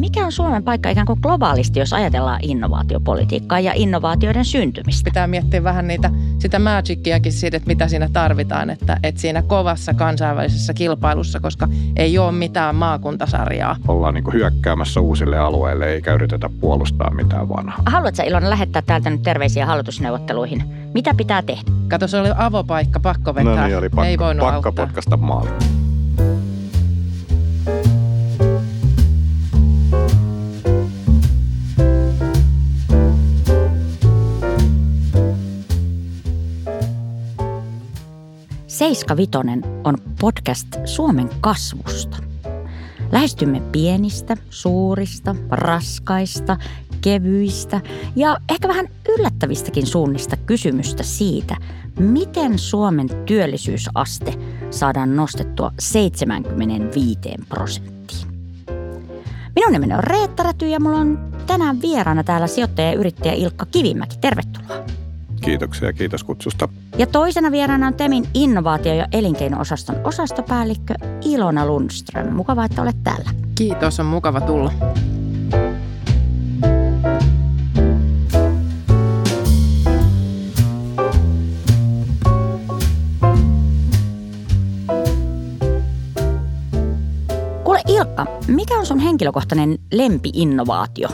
mikä on Suomen paikka ikään kuin globaalisti, jos ajatellaan innovaatiopolitiikkaa ja innovaatioiden syntymistä? Pitää miettiä vähän niitä, sitä magickiakin siitä, että mitä siinä tarvitaan, että, että siinä kovassa kansainvälisessä kilpailussa, koska ei ole mitään maakuntasarjaa. Ollaan niin hyökkäämässä uusille alueille, eikä yritetä puolustaa mitään vanhaa. Haluatko Ilona lähettää täältä nyt terveisiä hallitusneuvotteluihin? Mitä pitää tehdä? Kato, se oli avopaikka, pakko vetää. No niin, oli pakko, ei voinut pakko auttaa. potkasta maaliin. Seiska Vitonen on podcast Suomen kasvusta. Lähestymme pienistä, suurista, raskaista, kevyistä ja ehkä vähän yllättävistäkin suunnista kysymystä siitä, miten Suomen työllisyysaste saadaan nostettua 75 prosenttiin. Minun nimeni on Reetta Räty ja mulla on tänään vieraana täällä sijoittaja ja yrittäjä Ilkka Kivimäki. Tervetuloa. Kiitoksia ja kiitos kutsusta. Ja toisena vieraana on Temin innovaatio- ja elinkeino-osaston osastopäällikkö Ilona Lundström. Mukavaa, että olet täällä. Kiitos, on mukava tulla. Kuule Ilkka, mikä on sun henkilökohtainen lempi-innovaatio,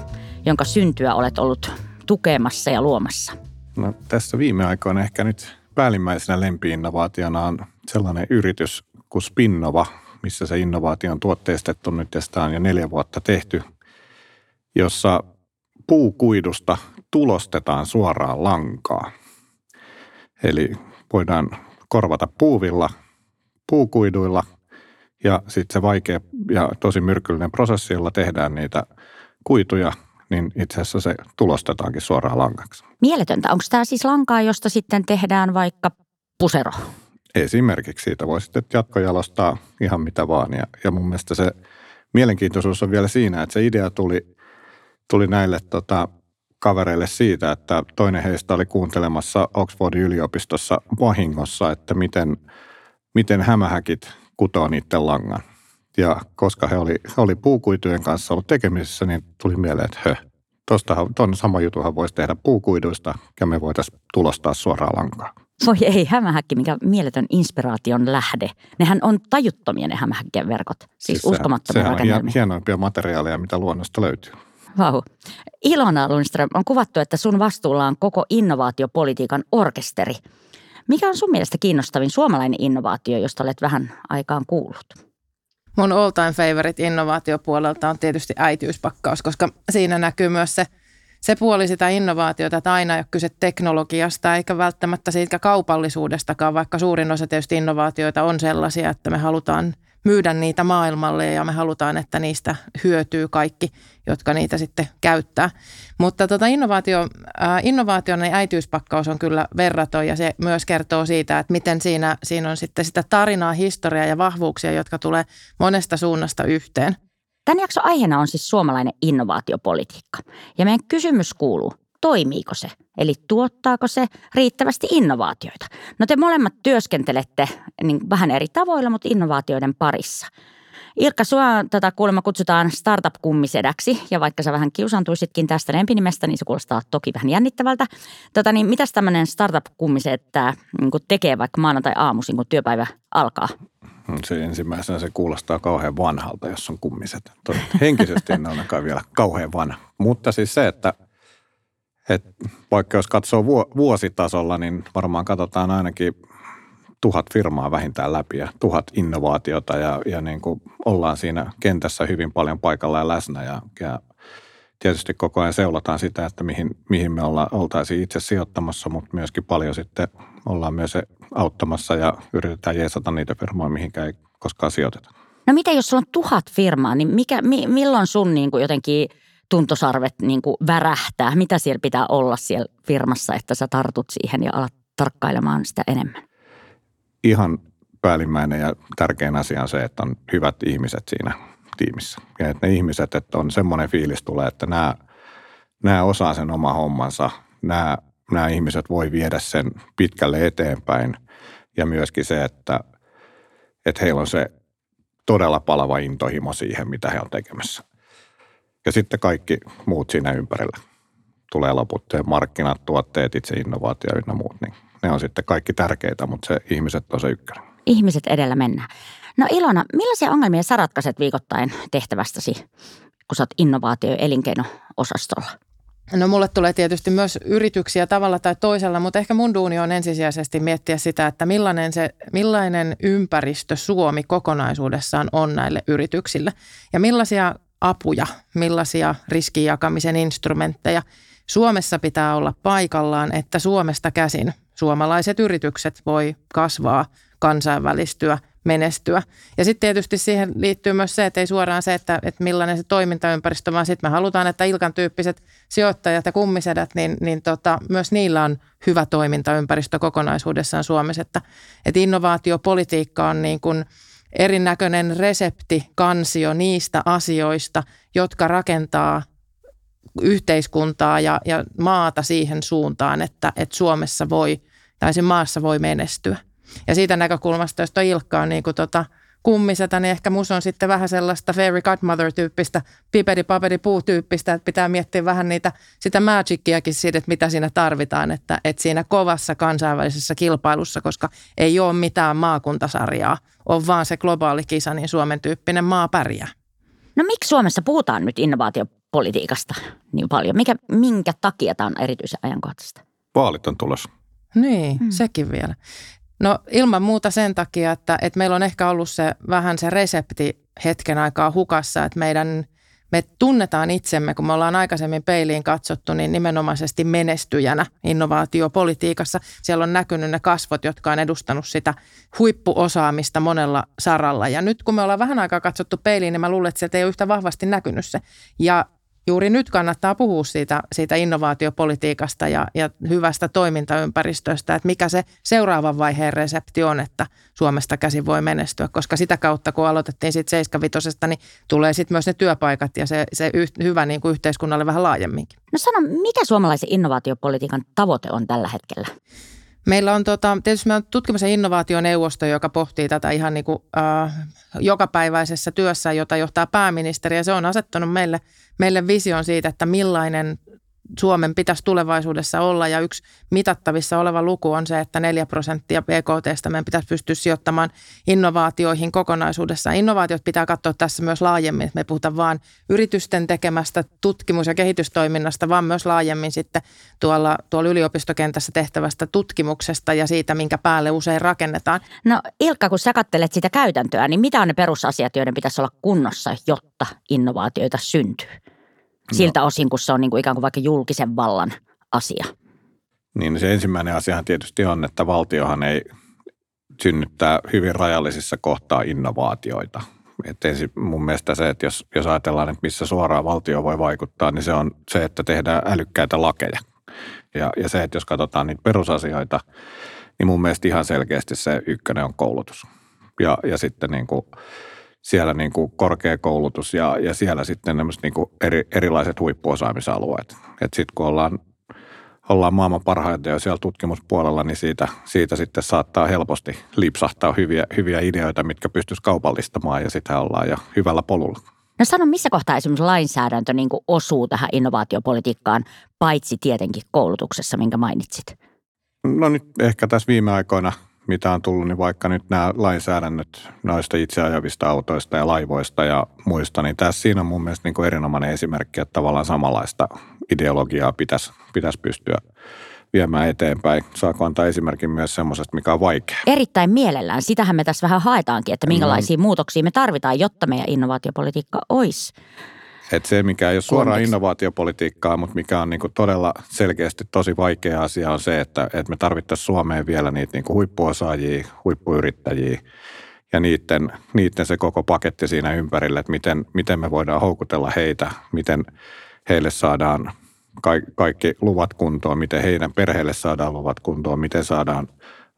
jonka syntyä olet ollut tukemassa ja luomassa? No, tässä viime aikoina ehkä nyt päällimmäisenä lempiinnovaationa on sellainen yritys kuin Spinnova, missä se innovaatio on tuotteistettu nyt ja sitä on jo neljä vuotta tehty, jossa puukuidusta tulostetaan suoraan lankaa. Eli voidaan korvata puuvilla puukuiduilla ja sitten se vaikea ja tosi myrkyllinen prosessi, jolla tehdään niitä kuituja, niin itse asiassa se tulostetaankin suoraan langaksi. Mieletöntä. Onko tämä siis lankaa, josta sitten tehdään vaikka pusero? Esimerkiksi siitä voi sitten jatkojalostaa ihan mitä vaan. Ja, ja mun mielestä se mielenkiintoisuus on vielä siinä, että se idea tuli, tuli näille tota, kavereille siitä, että toinen heistä oli kuuntelemassa Oxfordin yliopistossa vahingossa, että miten, miten hämähäkit kutoo niiden langan. Ja koska he oli, he oli puukuitujen kanssa ollut tekemisissä, niin tuli mieleen, että hö, tuostahan, ton sama jutuhan voisi tehdä puukuiduista ja me voitaisiin tulostaa suoraan lankaa. Voi ei, hämähäkki, mikä mieletön inspiraation lähde. Nehän on tajuttomia ne hämähäkkien verkot. Siis, siis uskomattomia sehän on hien- rakennelmia. hienoimpia materiaaleja, mitä luonnosta löytyy. Vau. Ilona Lundström, on kuvattu, että sun vastuulla on koko innovaatiopolitiikan orkesteri. Mikä on sun mielestä kiinnostavin suomalainen innovaatio, josta olet vähän aikaan kuullut? Mun all time favorite innovaatiopuolelta on tietysti äitiyspakkaus, koska siinä näkyy myös se, se puoli sitä innovaatiota, että aina ei ole kyse teknologiasta eikä välttämättä siitä kaupallisuudestakaan, vaikka suurin osa tietysti innovaatioita on sellaisia, että me halutaan myydä niitä maailmalle ja me halutaan, että niistä hyötyy kaikki, jotka niitä sitten käyttää. Mutta tota innovaatio, ää, innovaation ja äitiyspakkaus on kyllä verraton ja se myös kertoo siitä, että miten siinä, siinä on sitten sitä tarinaa, historiaa ja vahvuuksia, jotka tulee monesta suunnasta yhteen. Tämän jakson aiheena on siis suomalainen innovaatiopolitiikka. Ja meidän kysymys kuuluu, toimiiko se? Eli tuottaako se riittävästi innovaatioita? No te molemmat työskentelette niin vähän eri tavoilla, mutta innovaatioiden parissa. Ilkka, sua tätä kuulemma kutsutaan startup-kummisedäksi, ja vaikka sä vähän kiusantuisitkin tästä lempinimestä, niin se kuulostaa toki vähän jännittävältä. Tota, niin mitäs tämmöinen startup-kummisedä niin tekee vaikka maanantai-aamuisin, kun työpäivä alkaa? Se ensimmäisenä se kuulostaa kauhean vanhalta, jos on kummiset. Henkisesti en ainakaan vielä kauhean vanha. Mutta siis se, että, että vaikka jos katsoo vuositasolla, niin varmaan katsotaan ainakin tuhat firmaa vähintään läpi ja tuhat innovaatiota ja, ja niin kuin ollaan siinä kentässä hyvin paljon paikalla ja läsnä ja, ja tietysti koko ajan seulataan sitä, että mihin, mihin me olla, oltaisiin itse sijoittamassa, mutta myöskin paljon sitten ollaan myös auttamassa ja yritetään jeesata niitä firmoja, mihinkä ei koskaan sijoiteta. No miten jos sulla on tuhat firmaa, niin mikä, mi, milloin sun niin kuin jotenkin tuntosarvet niin kuin värähtää? Mitä siellä pitää olla siellä firmassa, että sä tartut siihen ja alat tarkkailemaan sitä enemmän? Ihan päällimmäinen ja tärkein asia on se, että on hyvät ihmiset siinä tiimissä. Ja että ne ihmiset, että on semmoinen fiilis tulee, että nämä, nämä osaa sen oma hommansa, nämä, nämä ihmiset voi viedä sen pitkälle eteenpäin. Ja myöskin se, että, että heillä on se todella palava intohimo siihen, mitä he on tekemässä. Ja sitten kaikki muut siinä ympärillä tulee loput, markkinat, tuotteet, itse innovaatio ynnä muut, niin ne on sitten kaikki tärkeitä, mutta se ihmiset on se ykkönen. Ihmiset edellä mennään. No Ilona, millaisia ongelmia sä ratkaiset viikoittain tehtävästäsi, kun sä oot innovaatio- ja elinkeino-osastolla? No mulle tulee tietysti myös yrityksiä tavalla tai toisella, mutta ehkä mun duuni on ensisijaisesti miettiä sitä, että millainen, se, millainen ympäristö Suomi kokonaisuudessaan on näille yrityksille ja millaisia apuja, millaisia riskijakamisen instrumentteja Suomessa pitää olla paikallaan, että Suomesta käsin suomalaiset yritykset voi kasvaa, kansainvälistyä, menestyä. Ja sitten tietysti siihen liittyy myös se, että ei suoraan se, että, että millainen se toimintaympäristö, vaan sitten me halutaan, että Ilkan tyyppiset sijoittajat ja kummisedät, niin, niin tota, myös niillä on hyvä toimintaympäristö kokonaisuudessaan Suomessa. Että, että innovaatiopolitiikka on niin kuin erinäköinen resepti, kansio niistä asioista, jotka rakentaa yhteiskuntaa ja, ja maata siihen suuntaan, että, että Suomessa voi tai siinä maassa voi menestyä. Ja siitä näkökulmasta, jos toi Ilkka on niin kuin tota, kummisetä, niin ehkä mus on sitten vähän sellaista fairy godmother-tyyppistä, piperi paperi puu tyyppistä, että pitää miettiä vähän niitä, sitä magickiakin siitä, että mitä siinä tarvitaan, että, että siinä kovassa kansainvälisessä kilpailussa, koska ei ole mitään maakuntasarjaa, on vaan se globaali kisa, niin Suomen tyyppinen maa pärjää. No miksi Suomessa puhutaan nyt innovaatiopolitiikasta niin paljon? Mikä, minkä takia tämä on erityisen ajankohtaista? Vaalit on tulossa. Niin, hmm. sekin vielä. No ilman muuta sen takia, että, että meillä on ehkä ollut se vähän se resepti hetken aikaa hukassa, että meidän, me tunnetaan itsemme, kun me ollaan aikaisemmin peiliin katsottu, niin nimenomaisesti menestyjänä innovaatiopolitiikassa. Siellä on näkynyt ne kasvot, jotka on edustanut sitä huippuosaamista monella saralla. Ja nyt kun me ollaan vähän aikaa katsottu peiliin, niin mä luulen, että sieltä ei ole yhtä vahvasti näkynyt se. Ja juuri nyt kannattaa puhua siitä, siitä innovaatiopolitiikasta ja, ja hyvästä toimintaympäristöstä, että mikä se seuraavan vaiheen resepti on, että Suomesta käsin voi menestyä, koska sitä kautta, kun aloitettiin siitä 75 niin tulee sitten myös ne työpaikat ja se, se yh, hyvä niin kuin yhteiskunnalle vähän laajemminkin. No sano, mikä suomalaisen innovaatiopolitiikan tavoite on tällä hetkellä? Meillä on tota, tietysti meillä on tutkimus- ja innovaationeuvosto, joka pohtii tätä ihan niin kuin, äh, jokapäiväisessä työssä, jota johtaa pääministeri. Ja se on asettanut meille, meille vision siitä, että millainen Suomen pitäisi tulevaisuudessa olla ja yksi mitattavissa oleva luku on se, että 4 prosenttia BKTstä meidän pitäisi pystyä sijoittamaan innovaatioihin kokonaisuudessa. Innovaatiot pitää katsoa tässä myös laajemmin, me puhutaan vain yritysten tekemästä tutkimus- ja kehitystoiminnasta, vaan myös laajemmin sitten tuolla, tuolla yliopistokentässä tehtävästä tutkimuksesta ja siitä, minkä päälle usein rakennetaan. No Ilkka, kun sä kattelet sitä käytäntöä, niin mitä on ne perusasiat, joiden pitäisi olla kunnossa, jotta innovaatioita syntyy? Siltä no. osin, kun se on niin kuin ikään kuin vaikka julkisen vallan asia? Niin se ensimmäinen asiahan tietysti on, että valtiohan ei synnyttää hyvin rajallisissa kohtaa innovaatioita. Et ensin mun mielestä se, että jos, jos ajatellaan, että missä suoraan valtio voi vaikuttaa, niin se on se, että tehdään älykkäitä lakeja. Ja, ja se, että jos katsotaan niitä perusasioita, niin mun mielestä ihan selkeästi se ykkönen on koulutus. Ja, ja sitten niin kuin siellä niin kuin korkeakoulutus ja, ja siellä sitten niin kuin eri, erilaiset huippuosaamisalueet. Sitten kun ollaan, ollaan maailman parhaita jo siellä tutkimuspuolella, niin siitä, siitä sitten saattaa helposti lipsahtaa hyviä, hyviä ideoita, mitkä pystyisi kaupallistamaan ja sitä ollaan jo hyvällä polulla. No sano, missä kohtaa esimerkiksi lainsäädäntö niin kuin osuu tähän innovaatiopolitiikkaan, paitsi tietenkin koulutuksessa, minkä mainitsit? No nyt ehkä tässä viime aikoina – mitä on tullut, niin vaikka nyt nämä lainsäädännöt noista itseajavista autoista ja laivoista ja muista, niin tässä siinä on mun mielestä niin kuin erinomainen esimerkki, että tavallaan samanlaista ideologiaa pitäisi, pitäisi pystyä viemään eteenpäin. Saako antaa esimerkin myös semmoisesta, mikä on vaikea? Erittäin mielellään. Sitähän me tässä vähän haetaankin, että minkälaisia mm. muutoksia me tarvitaan, jotta meidän innovaatiopolitiikka olisi et se, mikä ei ole suoraan innovaatiopolitiikkaa, mutta mikä on niinku todella selkeästi tosi vaikea asia, on se, että, että me tarvittaisiin Suomeen vielä niitä niinku huippuosaajia, huippuyrittäjiä ja niiden, niiden se koko paketti siinä ympärillä, että miten, miten me voidaan houkutella heitä, miten heille saadaan kaikki luvat kuntoon, miten heidän perheelle saadaan luvat kuntoon, miten saadaan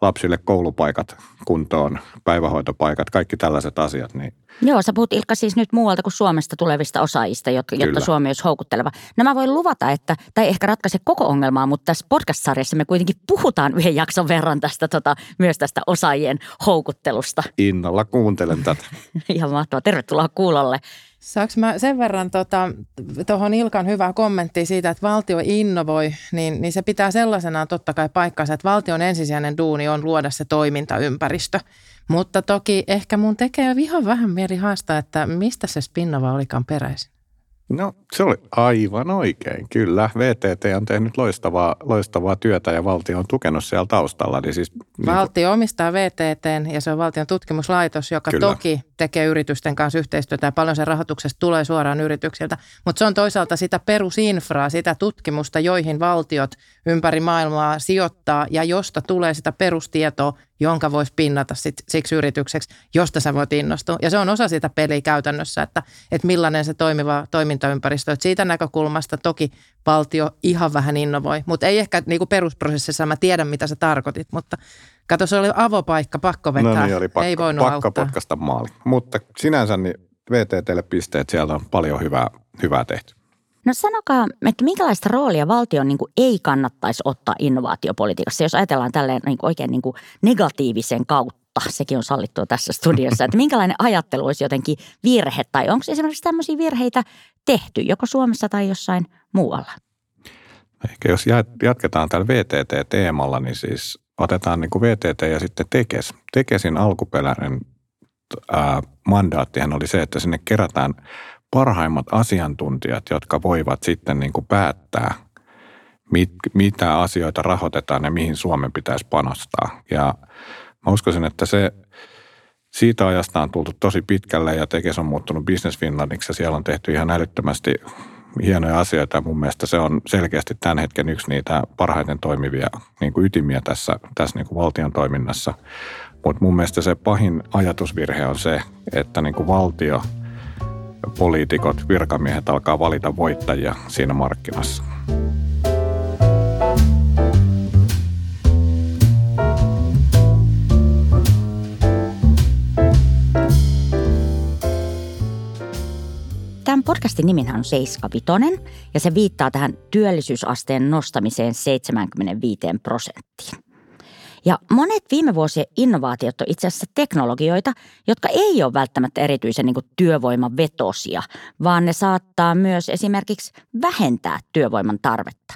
lapsille koulupaikat kuntoon, päivähoitopaikat, kaikki tällaiset asiat. Niin. Joo, sä puhut Ilkka siis nyt muualta kuin Suomesta tulevista osaajista, jotta, jotta Suomi olisi houkutteleva. No mä voin luvata, että, tai ehkä ratkaise koko ongelmaa, mutta tässä podcast-sarjassa me kuitenkin puhutaan yhden jakson verran tästä, tota, myös tästä osaajien houkuttelusta. Innolla kuuntelen tätä. Ihan mahtavaa. Tervetuloa kuulolle. Saanko mä sen verran tuohon tota, Ilkan hyvää kommenttia siitä, että valtio innovoi, niin, niin se pitää sellaisenaan totta kai paikkansa, että valtion ensisijainen duuni on luoda se toimintaympäristö. Mutta toki ehkä mun tekee ihan vähän mieli haastaa, että mistä se Spinnova olikaan peräisin. No se oli aivan oikein, kyllä. VTT on tehnyt loistavaa, loistavaa työtä ja valtio on tukenut siellä taustalla. Niin siis, valtio niin kuin... omistaa VTT ja se on valtion tutkimuslaitos, joka kyllä. toki tekee yritysten kanssa yhteistyötä ja paljon sen rahoituksesta tulee suoraan yrityksiltä. Mutta se on toisaalta sitä perusinfraa, sitä tutkimusta, joihin valtiot ympäri maailmaa sijoittaa ja josta tulee sitä perustietoa, jonka voisi pinnata sit, siksi yritykseksi, josta sä voit innostua. Ja se on osa sitä peliä käytännössä, että, että millainen se toimiva toimintaympäristö. Että siitä näkökulmasta toki valtio ihan vähän innovoi, mutta ei ehkä niin kuin perusprosessissa mä tiedän, mitä sä tarkoitit, mutta kato, se oli avopaikka, pakko vetää. No niin, oli pakko, ei voinut pakko auttaa. potkasta maali. Mutta sinänsä niin VTTlle pisteet, sieltä on paljon hyvää, hyvää tehty. No sanokaa, että minkälaista roolia valtion niin kuin ei kannattaisi ottaa innovaatiopolitiikassa, jos ajatellaan tälleen niin kuin oikein niin kuin negatiivisen kautta, sekin on sallittua tässä studiossa, että minkälainen ajattelu olisi jotenkin virhe tai onko esimerkiksi tämmöisiä virheitä tehty joko Suomessa tai jossain muualla? Ehkä jos jatketaan tällä VTT-teemalla, niin siis otetaan niin kuin VTT ja sitten Tekes. Tekesin alkuperäinen mandaattihan oli se, että sinne kerätään parhaimmat asiantuntijat, jotka voivat sitten niin kuin päättää, mit, mitä asioita rahoitetaan ja mihin Suomen pitäisi panostaa. Ja mä uskoisin, että se siitä ajasta on tultu tosi pitkälle ja Tekes on muuttunut Business Finlandiksi ja siellä on tehty ihan älyttömästi hienoja asioita. Mun mielestä se on selkeästi tämän hetken yksi niitä parhaiten toimivia niin kuin ytimiä tässä, tässä niin kuin valtion toiminnassa. Mutta mun mielestä se pahin ajatusvirhe on se, että niin kuin valtio – poliitikot, virkamiehet alkaa valita voittajia siinä markkinassa. Tämän podcastin niminhän on 75 ja se viittaa tähän työllisyysasteen nostamiseen 75 prosenttiin. Ja monet viime vuosien innovaatiot on itse asiassa teknologioita, jotka ei ole välttämättä erityisen niin työvoimavetosia, vaan ne saattaa myös esimerkiksi vähentää työvoiman tarvetta.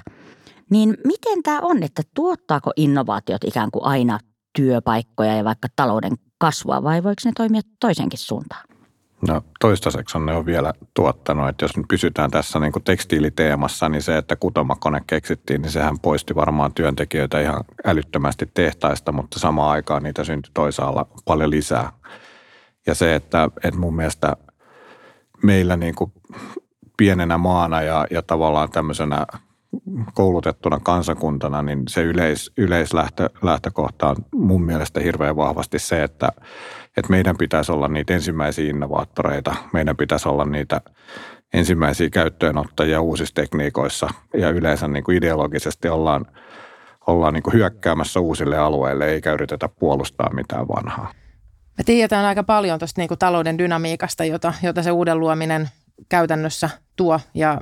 Niin miten tämä on, että tuottaako innovaatiot ikään kuin aina työpaikkoja ja vaikka talouden kasvua vai voiko ne toimia toisenkin suuntaan? No toistaiseksi on ne on vielä tuottanut, että jos pysytään tässä niin kuin tekstiiliteemassa, niin se, että kutomakone keksittiin, niin sehän poisti varmaan työntekijöitä ihan älyttömästi tehtaista, mutta samaan aikaan niitä syntyi toisaalla paljon lisää. Ja se, että, että mun mielestä meillä niin kuin pienenä maana ja, ja tavallaan tämmöisenä koulutettuna kansakuntana, niin se yleis, yleislähtökohta on mun mielestä hirveän vahvasti se, että, että meidän pitäisi olla niitä ensimmäisiä innovaattoreita, meidän pitäisi olla niitä ensimmäisiä käyttöönottajia uusissa tekniikoissa ja yleensä niin kuin ideologisesti ollaan, ollaan niin kuin hyökkäämässä uusille alueille eikä yritetä puolustaa mitään vanhaa. Me tiedetään aika paljon tuosta niin talouden dynamiikasta, jota, jota se uuden luominen käytännössä tuo. Ja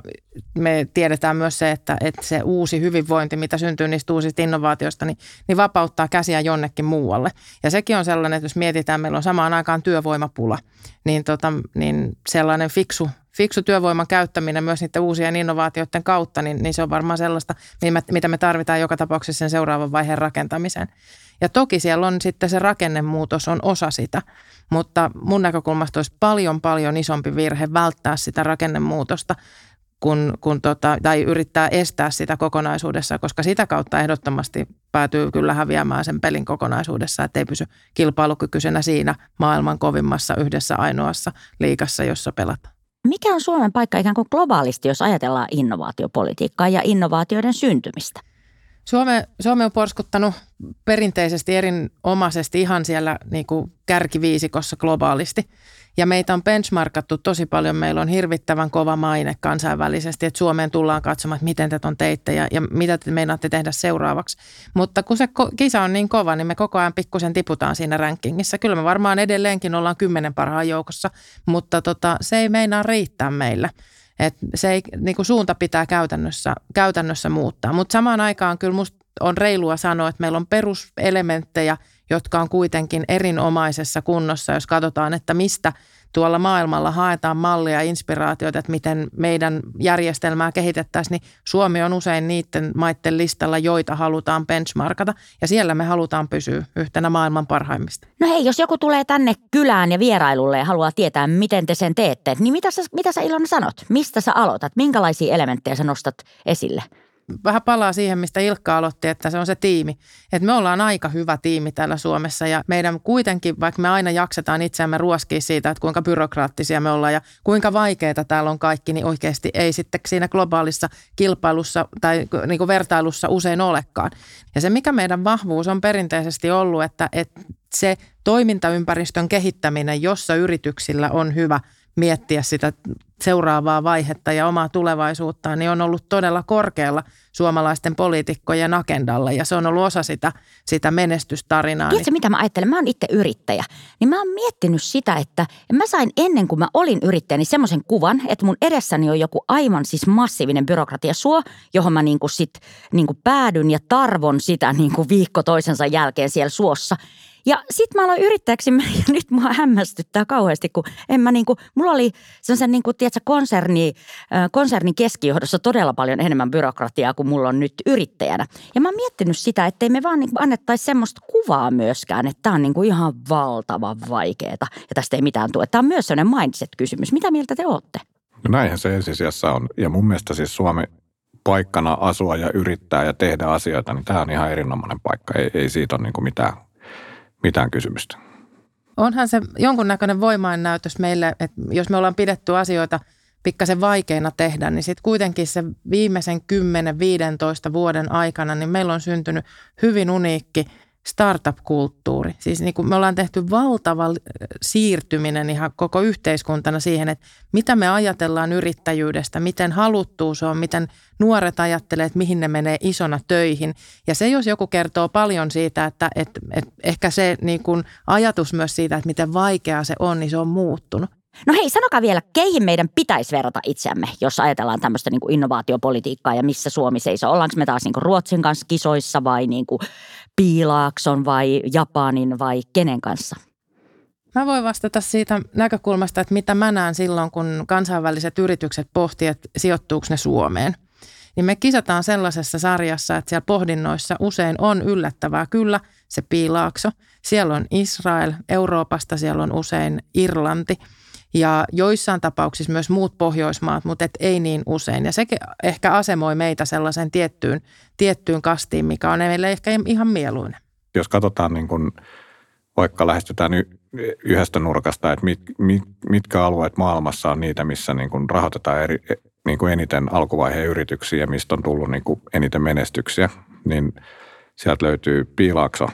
me tiedetään myös se, että, että se uusi hyvinvointi, mitä syntyy niistä uusista innovaatioista, niin, niin vapauttaa käsiä jonnekin muualle. Ja sekin on sellainen, että jos mietitään, meillä on samaan aikaan työvoimapula, niin, tota, niin sellainen fiksu, fiksu työvoiman käyttäminen myös niiden uusien innovaatioiden kautta, niin, niin se on varmaan sellaista, mitä me tarvitaan joka tapauksessa sen seuraavan vaiheen rakentamiseen. Ja toki siellä on sitten se rakennemuutos on osa sitä, mutta mun näkökulmasta olisi paljon paljon isompi virhe välttää sitä rakennemuutosta, kun, kun tota, tai yrittää estää sitä kokonaisuudessa, koska sitä kautta ehdottomasti päätyy kyllä häviämään sen pelin kokonaisuudessa, että ei pysy kilpailukykyisenä siinä maailman kovimmassa yhdessä ainoassa liikassa, jossa pelataan. Mikä on Suomen paikka ikään kuin globaalisti, jos ajatellaan innovaatiopolitiikkaa ja innovaatioiden syntymistä? Suome, Suomi on porskuttanut perinteisesti erinomaisesti ihan siellä niin kuin kärkiviisikossa globaalisti. Ja meitä on benchmarkattu tosi paljon. Meillä on hirvittävän kova maine kansainvälisesti, että Suomeen tullaan katsomaan, että miten te on teitte ja, ja mitä te meinaatte tehdä seuraavaksi. Mutta kun se kisa on niin kova, niin me koko ajan pikkusen tiputaan siinä rankingissa. Kyllä me varmaan edelleenkin ollaan kymmenen parhaan joukossa, mutta tota, se ei meinaa riittää meillä. Et se ei, niin kuin suunta pitää käytännössä, käytännössä muuttaa. Mutta samaan aikaan kyllä musta on reilua sanoa, että meillä on peruselementtejä, jotka on kuitenkin erinomaisessa kunnossa, jos katsotaan, että mistä tuolla maailmalla haetaan mallia ja inspiraatioita, että miten meidän järjestelmää kehitettäisiin, niin Suomi on usein niiden maiden listalla, joita halutaan benchmarkata ja siellä me halutaan pysyä yhtenä maailman parhaimmista. No hei, jos joku tulee tänne kylään ja vierailulle ja haluaa tietää, miten te sen teette, niin mitä sä, mitä sä Ilona sanot? Mistä sä aloitat? Minkälaisia elementtejä sä nostat esille? Vähän palaa siihen, mistä Ilkka aloitti, että se on se tiimi. Että me ollaan aika hyvä tiimi täällä Suomessa ja meidän kuitenkin, vaikka me aina jaksetaan itseämme ruoskia siitä, että kuinka byrokraattisia me ollaan ja kuinka vaikeita täällä on kaikki, niin oikeasti ei sitten siinä globaalissa kilpailussa tai niin kuin vertailussa usein olekaan. Ja se, mikä meidän vahvuus on perinteisesti ollut, että, että se toimintaympäristön kehittäminen, jossa yrityksillä on hyvä – miettiä sitä seuraavaa vaihetta ja omaa tulevaisuuttaan, niin on ollut todella korkealla suomalaisten poliitikkojen agendalla ja se on ollut osa sitä, sitä menestystarinaa. Tiedätkö mitä mä ajattelen? Mä oon itse yrittäjä. Niin mä oon miettinyt sitä, että mä sain ennen kuin mä olin yrittäjä, niin semmoisen kuvan, että mun edessäni on joku aivan siis massiivinen byrokratiasuo, johon mä niinku sit niinku päädyn ja tarvon sitä niinku viikko toisensa jälkeen siellä suossa. Ja sitten mä aloin yrittäjäksi ja nyt mua hämmästyttää kauheasti, kun en mä niinku, mulla oli sellaisen niinku, konserni, konsernin keskijohdossa todella paljon enemmän byrokratiaa kuin mulla on nyt yrittäjänä. Ja mä oon miettinyt sitä, ettei me vaan niinku annettaisi semmoista kuvaa myöskään, että tämä on niinku ihan valtavan vaikeaa ja tästä ei mitään tule. Tämä on myös sellainen mindset-kysymys. Mitä mieltä te olette? No näinhän se ensisijassa on. Ja mun mielestä siis Suomi paikkana asua ja yrittää ja tehdä asioita, niin tämä on ihan erinomainen paikka. Ei, ei siitä ole niin mitään mitään kysymystä. Onhan se jonkunnäköinen voimainnäytös meille, että jos me ollaan pidetty asioita pikkasen vaikeina tehdä, niin sitten kuitenkin se viimeisen 10-15 vuoden aikana, niin meillä on syntynyt hyvin uniikki – startup-kulttuuri. Siis niin kuin me ollaan tehty valtava siirtyminen ihan koko yhteiskuntana siihen, että mitä me ajatellaan yrittäjyydestä, miten haluttuu se on, miten nuoret ajattelee, että mihin ne menee isona töihin. Ja se, jos joku kertoo paljon siitä, että, että, että ehkä se niin kuin ajatus myös siitä, että miten vaikeaa se on, niin se on muuttunut. No hei, sanokaa vielä, keihin meidän pitäisi verrata itseämme, jos ajatellaan tämmöistä niin kuin innovaatiopolitiikkaa ja missä Suomi seisoo. Ollaanko me taas niin kuin Ruotsin kanssa kisoissa vai niin kuin Piilaakson vai Japanin vai kenen kanssa? Mä voin vastata siitä näkökulmasta, että mitä mä näen silloin, kun kansainväliset yritykset pohtivat, että sijoittuuko ne Suomeen. Niin me kisataan sellaisessa sarjassa, että siellä pohdinnoissa usein on yllättävää kyllä se piilaakso. Siellä on Israel, Euroopasta siellä on usein Irlanti – ja joissain tapauksissa myös muut Pohjoismaat, mutta et ei niin usein. Ja se ehkä asemoi meitä sellaisen tiettyyn, tiettyyn kastiin, mikä on meille ehkä ihan mieluinen. Jos katsotaan niin kuin, vaikka lähestytään yhdestä nurkasta, että mit, mit, mitkä alueet maailmassa on niitä, missä niin kuin rahoitetaan eri, niin kuin eniten alkuvaiheen yrityksiä ja mistä on tullut niin kuin eniten menestyksiä, niin sieltä löytyy Piilaakso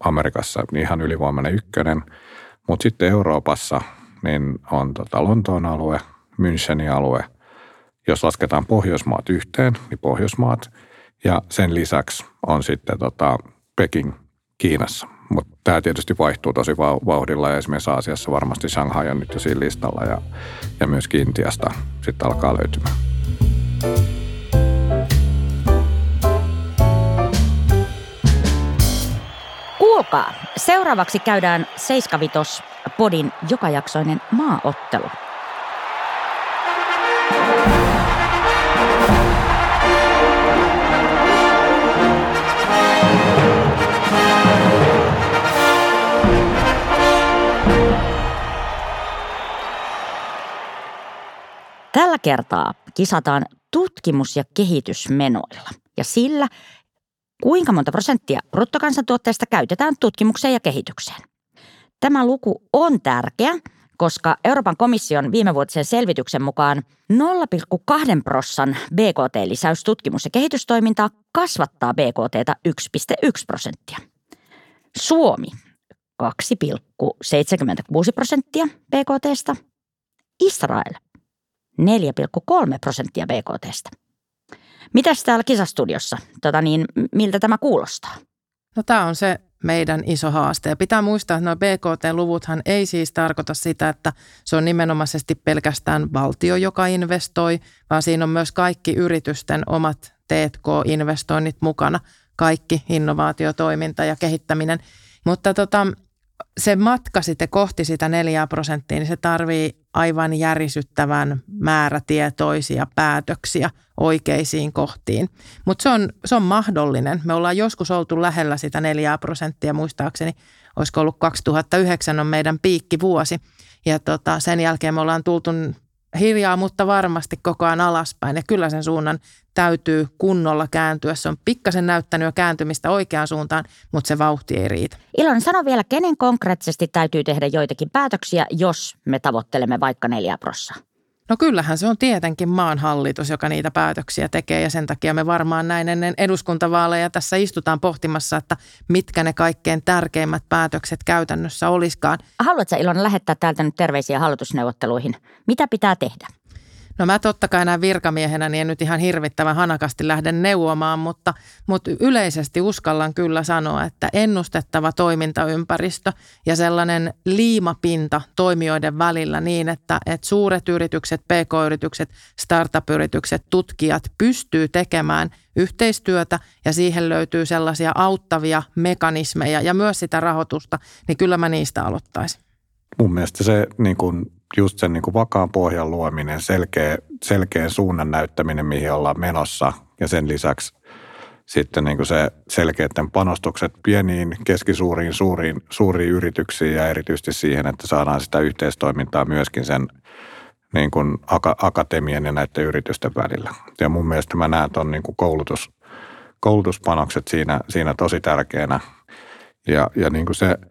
Amerikassa ihan ylivoimainen ykkönen, mutta sitten Euroopassa – niin on tota Lontoon alue, Münchenin alue. Jos lasketaan Pohjoismaat yhteen, niin Pohjoismaat. Ja sen lisäksi on sitten tota Peking Kiinassa. Mutta tämä tietysti vaihtuu tosi vauhdilla ja esimerkiksi Aasiassa varmasti Shanghai on nyt jo siinä listalla ja, ja myös Intiasta sitten alkaa löytymään. Kuulkaa, seuraavaksi käydään Seiskavitos podin jokajaksoinen maaottelu. Tällä kertaa kisataan tutkimus- ja kehitysmenoilla ja sillä, kuinka monta prosenttia bruttokansantuotteesta käytetään tutkimukseen ja kehitykseen. Tämä luku on tärkeä, koska Euroopan komission viimevuotisen selvityksen mukaan 0,2 prossan BKT-lisäys tutkimus- ja kehitystoimintaa kasvattaa BKTtä 1,1 prosenttia. Suomi 2,76 prosenttia BKTstä. Israel 4,3 prosenttia BKTstä. Mitäs täällä kisastudiossa? Tota niin, miltä tämä kuulostaa? No tämä on se meidän iso haaste. Ja pitää muistaa, että nuo BKT-luvuthan ei siis tarkoita sitä, että se on nimenomaisesti pelkästään valtio, joka investoi, vaan siinä on myös kaikki yritysten omat T&K-investoinnit mukana, kaikki innovaatiotoiminta ja kehittäminen. Mutta tota, se matka sitten kohti sitä neljää prosenttia, niin se tarvii aivan järisyttävän määrätietoisia päätöksiä oikeisiin kohtiin. Mutta se on, se on mahdollinen. Me ollaan joskus oltu lähellä sitä neljää prosenttia, muistaakseni olisiko ollut 2009 on meidän piikkivuosi. Ja tota, sen jälkeen me ollaan tultu hiljaa, mutta varmasti koko ajan alaspäin. Ja kyllä sen suunnan täytyy kunnolla kääntyä. Se on pikkasen näyttänyt jo kääntymistä oikeaan suuntaan, mutta se vauhti ei riitä. Ilon, sano vielä, kenen konkreettisesti täytyy tehdä joitakin päätöksiä, jos me tavoittelemme vaikka neljä prossaa? No kyllähän se on tietenkin maan hallitus, joka niitä päätöksiä tekee ja sen takia me varmaan näin ennen eduskuntavaaleja tässä istutaan pohtimassa, että mitkä ne kaikkein tärkeimmät päätökset käytännössä olisikaan. Haluatko Ilona lähettää täältä nyt terveisiä hallitusneuvotteluihin? Mitä pitää tehdä? No mä totta kai näin virkamiehenä niin en nyt ihan hirvittävän hanakasti lähde neuvomaan, mutta, mutta yleisesti uskallan kyllä sanoa, että ennustettava toimintaympäristö ja sellainen liimapinta toimijoiden välillä niin, että, että suuret yritykset, pk-yritykset, startup-yritykset, tutkijat pystyy tekemään yhteistyötä ja siihen löytyy sellaisia auttavia mekanismeja ja myös sitä rahoitusta, niin kyllä mä niistä aloittaisin. Mun mielestä se niin kuin just sen niin kuin vakaan pohjan luominen, selkeä, selkeä suunnan näyttäminen, mihin ollaan menossa ja sen lisäksi sitten niin kuin se selkeiden panostukset pieniin, keskisuuriin, suuriin, suuriin yrityksiin ja erityisesti siihen, että saadaan sitä yhteistoimintaa myöskin sen niin kuin akatemian ja näiden yritysten välillä. Ja mun mielestä mä näen tuon niin kuin koulutus, koulutuspanokset siinä, siinä tosi tärkeänä. Ja, ja niin kuin se –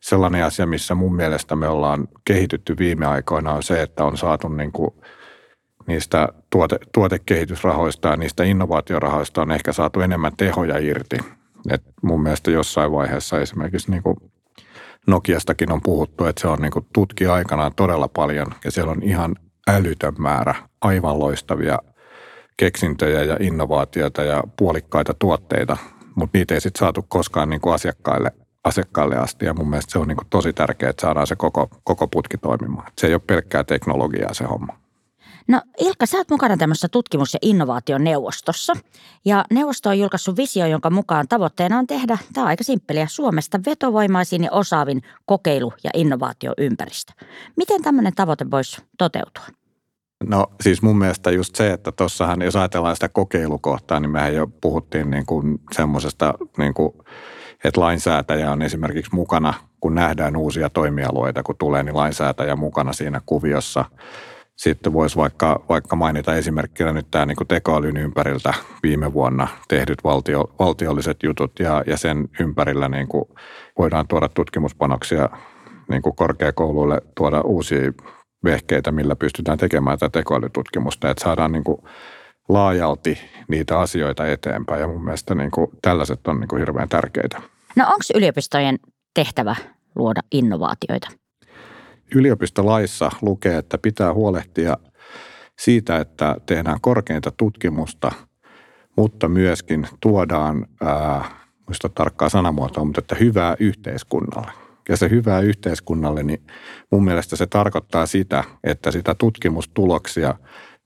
sellainen asia, missä mun mielestä me ollaan kehitytty viime aikoina on se, että on saatu niin kuin niistä tuote, tuotekehitysrahoista ja niistä innovaatiorahoista on ehkä saatu enemmän tehoja irti. Et mun mielestä jossain vaiheessa esimerkiksi niin kuin Nokiastakin on puhuttu, että se on niin tutki aikanaan todella paljon ja siellä on ihan älytön määrä aivan loistavia keksintöjä ja innovaatioita ja puolikkaita tuotteita, mutta niitä ei sitten saatu koskaan niin asiakkaille – asiakkaalle asti ja mun mielestä se on niin tosi tärkeää, että saadaan se koko, koko putki toimimaan. Se ei ole pelkkää teknologiaa se homma. No Ilkka, sä oot mukana tämmöisessä tutkimus- ja innovaationeuvostossa. Ja neuvosto on julkaissut visio, jonka mukaan tavoitteena on tehdä, tämä on aika simppeliä, Suomesta vetovoimaisin ja osaavin kokeilu- ja innovaatioympäristö. Miten tämmöinen tavoite voisi toteutua? No siis mun mielestä just se, että tuossahan jos ajatellaan sitä kokeilukohtaa, niin mehän jo puhuttiin niin kuin semmoisesta niin kuin – että lainsäätäjä on esimerkiksi mukana, kun nähdään uusia toimialueita, kun tulee, niin lainsäätäjä mukana siinä kuviossa. Sitten voisi vaikka, vaikka mainita esimerkkinä nyt tämä niin tekoälyn ympäriltä viime vuonna tehdyt valtio, valtiolliset jutut ja, ja sen ympärillä niin kuin voidaan tuoda tutkimuspanoksia niin kuin korkeakouluille, tuoda uusia vehkeitä, millä pystytään tekemään tätä tekoälytutkimusta, että saadaan niin kuin laajalti niitä asioita eteenpäin ja mun mielestä niin kuin tällaiset on niin kuin hirveän tärkeitä. No onko yliopistojen tehtävä luoda innovaatioita? Yliopistolaissa lukee, että pitää huolehtia siitä, että tehdään korkeinta tutkimusta, mutta myöskin tuodaan, ää, muista tarkkaa sanamuotoa, mutta että hyvää yhteiskunnalle. Ja se hyvää yhteiskunnalle, niin mun mielestä se tarkoittaa sitä, että sitä tutkimustuloksia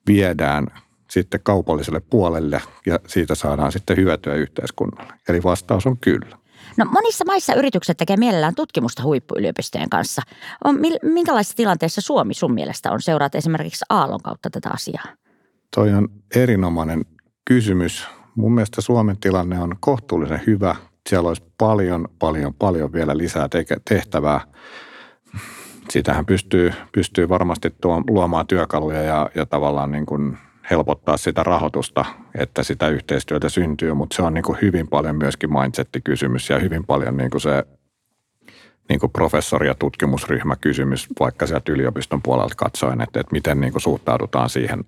viedään sitten kaupalliselle puolelle ja siitä saadaan sitten hyötyä yhteiskunnalle. Eli vastaus on kyllä. No monissa maissa yritykset tekee mielellään tutkimusta huippuyliopistojen kanssa. On, minkälaisessa tilanteessa Suomi sun mielestä on? Seuraat esimerkiksi Aallon kautta tätä asiaa. Toi on erinomainen kysymys. Mun mielestä Suomen tilanne on kohtuullisen hyvä. Siellä olisi paljon, paljon, paljon vielä lisää tehtävää. Siitähän pystyy, pystyy varmasti tuo, luomaan työkaluja ja, ja tavallaan niin kuin helpottaa sitä rahoitusta, että sitä yhteistyötä syntyy, mutta se on niin kuin hyvin paljon myöskin mindset-kysymys ja hyvin paljon niin kuin se niin kuin professori- ja tutkimusryhmäkysymys, vaikka sieltä yliopiston puolelta katsoen, että, että miten niin kuin suhtaudutaan siihen,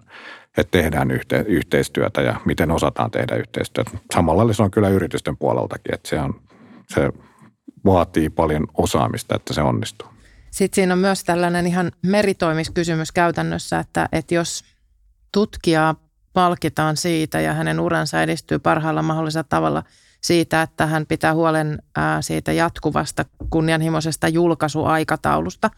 että tehdään yhte, yhteistyötä ja miten osataan tehdä yhteistyötä. Samalla se on kyllä yritysten puoleltakin, että se, on, se vaatii paljon osaamista, että se onnistuu. Sitten siinä on myös tällainen ihan meritoimiskysymys käytännössä, että, että jos tutkijaa palkitaan siitä ja hänen uransa edistyy parhaalla mahdollisella tavalla siitä, että hän pitää huolen siitä jatkuvasta kunnianhimoisesta julkaisuaikataulusta,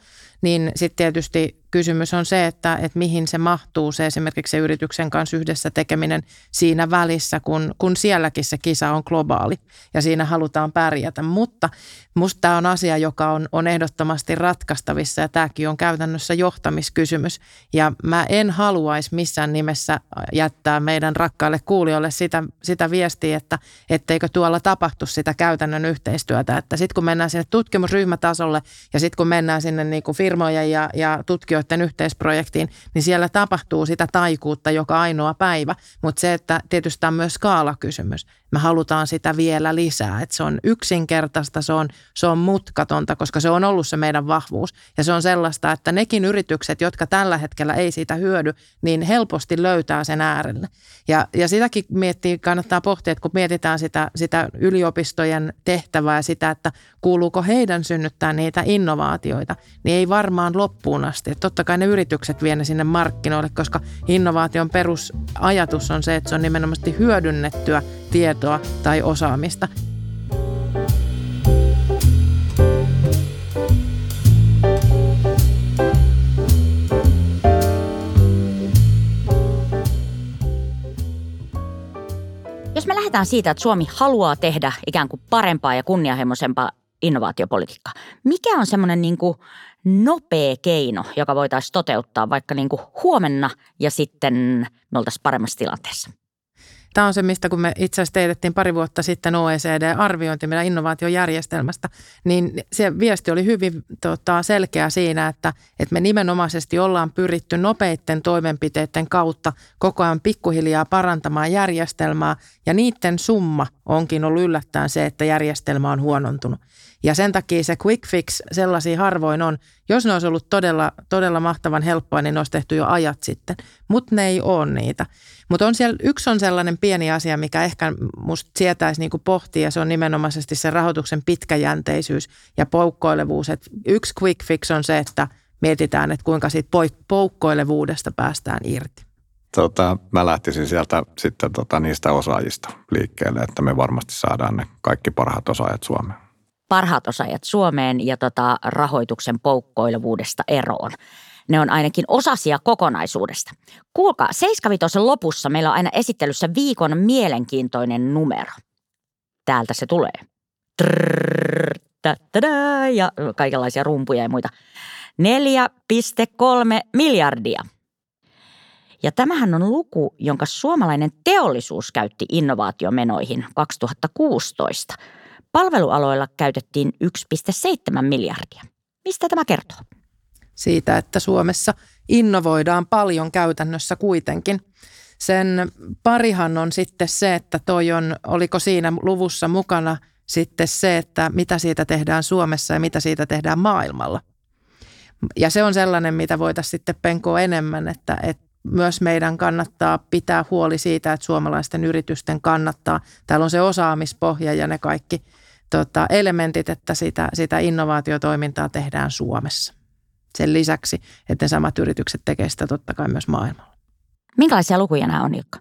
niin sitten tietysti kysymys on se, että, että mihin se mahtuu se esimerkiksi se yrityksen kanssa yhdessä tekeminen siinä välissä, kun, kun sielläkin se kisa on globaali ja siinä halutaan pärjätä. Mutta musta tämä on asia, joka on, on ehdottomasti ratkaistavissa ja tämäkin on käytännössä johtamiskysymys. Ja mä en haluaisi missään nimessä jättää meidän rakkaille kuulijoille sitä, sitä viestiä, että etteikö tuolla tapahtu sitä käytännön yhteistyötä. Että sitten kun mennään sinne tutkimusryhmätasolle ja sitten kun mennään sinne niin kuin firmojen ja, ja tutkijoiden tutkijoiden yhteisprojektiin, niin siellä tapahtuu sitä taikuutta joka ainoa päivä. Mutta se, että tietysti tämä on myös skaalakysymys. Me halutaan sitä vielä lisää. Että se on yksinkertaista, se on, se on mutkatonta, koska se on ollut se meidän vahvuus. Ja se on sellaista, että nekin yritykset, jotka tällä hetkellä ei siitä hyödy, niin helposti löytää sen äärelle. Ja, ja sitäkin miettii, kannattaa pohtia, että kun mietitään sitä, sitä yliopistojen tehtävää sitä, että kuuluuko heidän synnyttää niitä innovaatioita, niin ei varmaan loppuun asti. Että totta kai ne yritykset vie ne sinne markkinoille, koska innovaation perusajatus on se, että se on nimenomaan hyödynnettyä tietoa tai osaamista. Jos me lähdetään siitä, että Suomi haluaa tehdä ikään kuin parempaa ja kunnianhimoisempaa innovaatiopolitiikkaa, mikä on semmoinen niin kuin nopea keino, joka voitaisiin toteuttaa vaikka niin kuin huomenna ja sitten me oltaisiin paremmassa tilanteessa? Tämä on se, mistä kun me itse asiassa teetettiin pari vuotta sitten OECD-arviointi meidän innovaatiojärjestelmästä, niin se viesti oli hyvin tota, selkeä siinä, että, että me nimenomaisesti ollaan pyritty nopeiden toimenpiteiden kautta koko ajan pikkuhiljaa parantamaan järjestelmää ja niiden summa onkin ollut yllättäen se, että järjestelmä on huonontunut. Ja sen takia se quick fix sellaisia harvoin on. Jos ne olisi ollut todella, todella mahtavan helppoa, niin ne olisi tehty jo ajat sitten. Mutta ne ei ole niitä. Mutta on siellä, yksi on sellainen pieni asia, mikä ehkä musta sietäisi niinku pohtia, ja se on nimenomaisesti se rahoituksen pitkäjänteisyys ja poukkoilevuus. Et yksi quick fix on se, että mietitään, että kuinka siitä poukkoilevuudesta päästään irti. Tota, mä lähtisin sieltä sitten tota, niistä osaajista liikkeelle, että me varmasti saadaan ne kaikki parhaat osaajat Suomeen parhaat osaajat Suomeen ja tota rahoituksen poukkoilevuudesta eroon. Ne on ainakin osasia kokonaisuudesta. Kuulkaa, 75 lopussa meillä on aina esittelyssä viikon mielenkiintoinen numero. Täältä se tulee. Trrr, ja kaikenlaisia rumpuja ja muita. 4,3 miljardia. Ja tämähän on luku, jonka suomalainen teollisuus käytti innovaatiomenoihin 2016 – Palvelualoilla käytettiin 1,7 miljardia. Mistä tämä kertoo? Siitä, että Suomessa innovoidaan paljon käytännössä kuitenkin. Sen parihan on sitten se, että toi on, oliko siinä luvussa mukana sitten se, että mitä siitä tehdään Suomessa ja mitä siitä tehdään maailmalla. Ja se on sellainen, mitä voitaisiin sitten penkoa enemmän, että, että myös meidän kannattaa pitää huoli siitä, että suomalaisten yritysten kannattaa. Täällä on se osaamispohja ja ne kaikki – tota, elementit, että sitä, sitä innovaatiotoimintaa tehdään Suomessa. Sen lisäksi, että ne samat yritykset tekevät sitä totta kai myös maailmalla. Minkälaisia lukuja nämä on, Ilkka?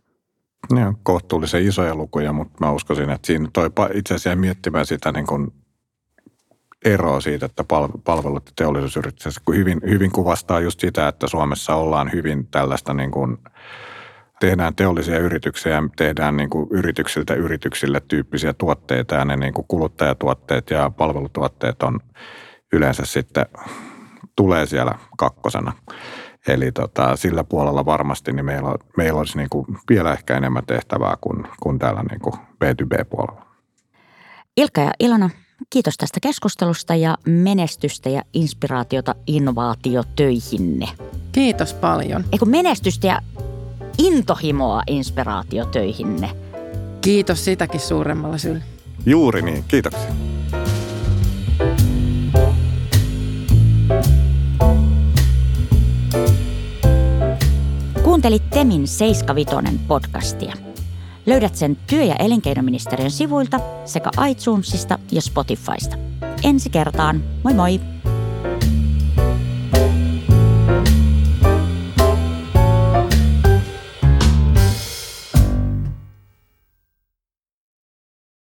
Ne on kohtuullisen isoja lukuja, mutta mä uskoisin, että siinä toi itse asiassa miettimään sitä niin kuin eroa siitä, että palvelut ja teollisuusyritykset hyvin, hyvin kuvastaa just sitä, että Suomessa ollaan hyvin tällaista niin kuin – tehdään teollisia yrityksiä ja tehdään niin kuin yrityksiltä yrityksille tyyppisiä tuotteita ja ne niin kuin kuluttajatuotteet ja palvelutuotteet on yleensä sitten tulee siellä kakkosena. Eli tota, sillä puolella varmasti niin meillä, meillä olisi niin kuin vielä ehkä enemmän tehtävää kuin, kuin täällä niin kuin B2B-puolella. Ilkka ja Ilona, kiitos tästä keskustelusta ja menestystä ja inspiraatiota innovaatiotöihinne. Kiitos paljon. Eikö menestystä ja intohimoa inspiraatiotöihinne. Kiitos sitäkin suuremmalla syyllä. Juuri niin, kiitoksia. Kuuntelit Temin 75 podcastia. Löydät sen työ- ja elinkeinoministeriön sivuilta sekä iTunesista ja Spotifysta. Ensi kertaan, moi moi!